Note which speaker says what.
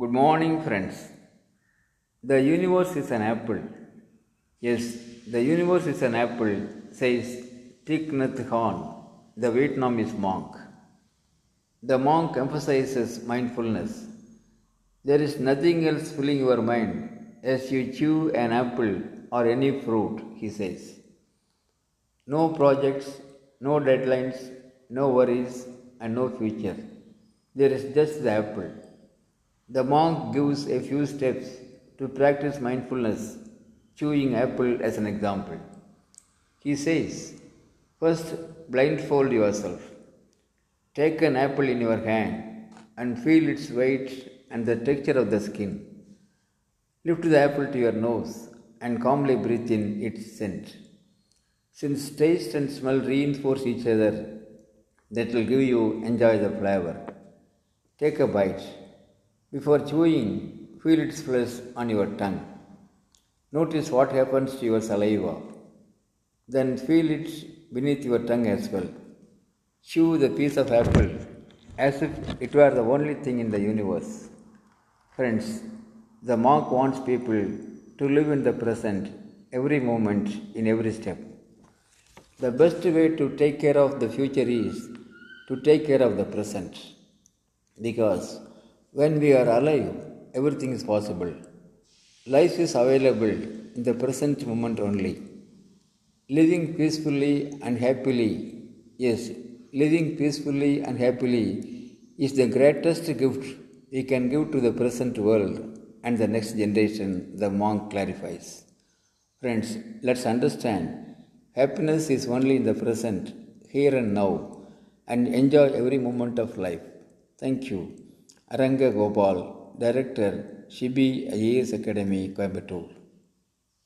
Speaker 1: Good morning, friends. The universe is an apple. Yes, the universe is an apple, says Thich Nhat Hanh, the Vietnamese monk. The monk emphasizes mindfulness. There is nothing else filling your mind as you chew an apple or any fruit, he says. No projects, no deadlines, no worries, and no future. There is just the apple. The monk gives a few steps to practice mindfulness, chewing apple as an example. He says, First, blindfold yourself. Take an apple in your hand and feel its weight and the texture of the skin. Lift the apple to your nose and calmly breathe in its scent. Since taste and smell reinforce each other, that will give you enjoy the flavor. Take a bite. Before chewing, feel its flesh on your tongue. Notice what happens to your saliva. Then feel it beneath your tongue as well. Chew the piece of apple as if it were the only thing in the universe. Friends, the monk wants people to live in the present, every moment, in every step. The best way to take care of the future is to take care of the present. Because when we are alive, everything is possible. Life is available in the present moment only. Living peacefully and happily, yes, living peacefully and happily is the greatest gift we can give to the present world and the next generation, the monk clarifies. Friends, let's understand happiness is only in the present, here and now, and enjoy every moment of life. Thank you. Aranga Gopal, Director, Shibi IAS Academy, Coimbatore.